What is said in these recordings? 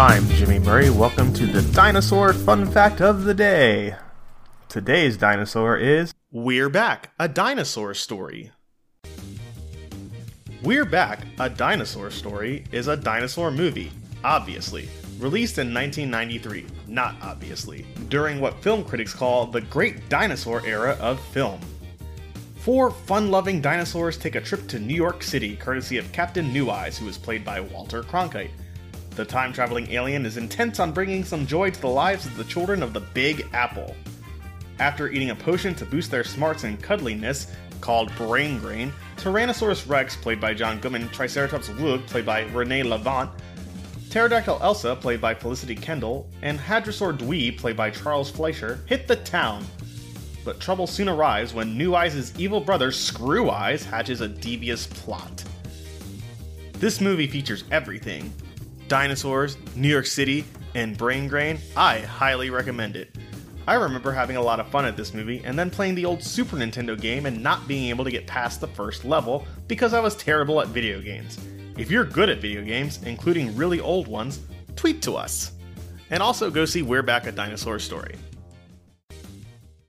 I'm Jimmy Murray. Welcome to the Dinosaur Fun Fact of the Day. Today's dinosaur is We're Back, a Dinosaur Story. We're Back, a Dinosaur Story is a dinosaur movie, obviously, released in 1993, not obviously, during what film critics call the Great Dinosaur Era of film. Four fun loving dinosaurs take a trip to New York City courtesy of Captain New Eyes, who is played by Walter Cronkite. The time traveling alien is intent on bringing some joy to the lives of the children of the Big Apple. After eating a potion to boost their smarts and cuddliness, called Brain Grain, Tyrannosaurus Rex, played by John Goodman, Triceratops Lug, played by René Le Vant, Pterodactyl Elsa, played by Felicity Kendal, and Hadrosaur Dwee, played by Charles Fleischer, hit the town. But trouble soon arrives when New Eyes' evil brother Screw Eyes hatches a devious plot. This movie features everything dinosaurs, New York City, and brain grain. I highly recommend it. I remember having a lot of fun at this movie and then playing the old Super Nintendo game and not being able to get past the first level because I was terrible at video games. If you're good at video games, including really old ones, tweet to us. And also go see We're Back a Dinosaur Story.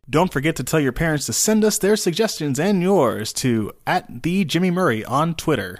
Don't forget to tell your parents to send us their suggestions and yours to at the Jimmy Murray on Twitter.